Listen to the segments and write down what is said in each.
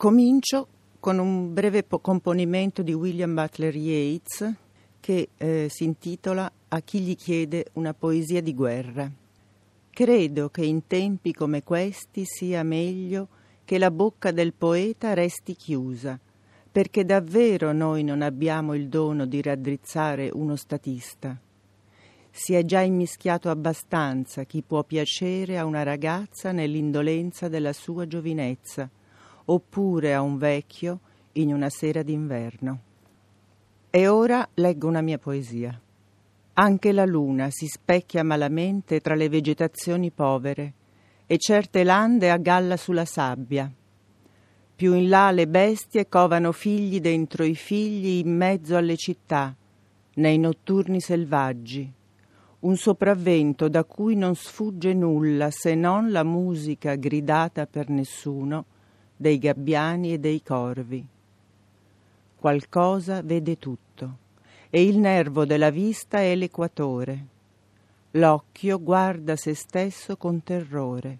Comincio con un breve po- componimento di William Butler Yeats che eh, si intitola A chi gli chiede una poesia di guerra. Credo che in tempi come questi sia meglio che la bocca del poeta resti chiusa, perché davvero noi non abbiamo il dono di raddrizzare uno statista. Si è già immischiato abbastanza chi può piacere a una ragazza nell'indolenza della sua giovinezza oppure a un vecchio in una sera d'inverno. E ora leggo una mia poesia. Anche la luna si specchia malamente tra le vegetazioni povere e certe lande a galla sulla sabbia. Più in là le bestie covano figli dentro i figli in mezzo alle città, nei notturni selvaggi. Un sopravvento da cui non sfugge nulla se non la musica gridata per nessuno dei gabbiani e dei corvi. Qualcosa vede tutto e il nervo della vista è l'equatore. L'occhio guarda se stesso con terrore.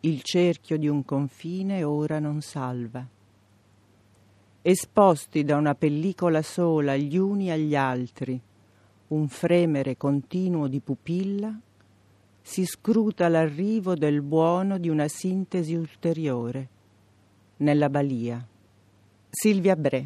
Il cerchio di un confine ora non salva. Esposti da una pellicola sola gli uni agli altri, un fremere continuo di pupilla, si scruta l'arrivo del buono di una sintesi ulteriore nella balia. Silvia Bre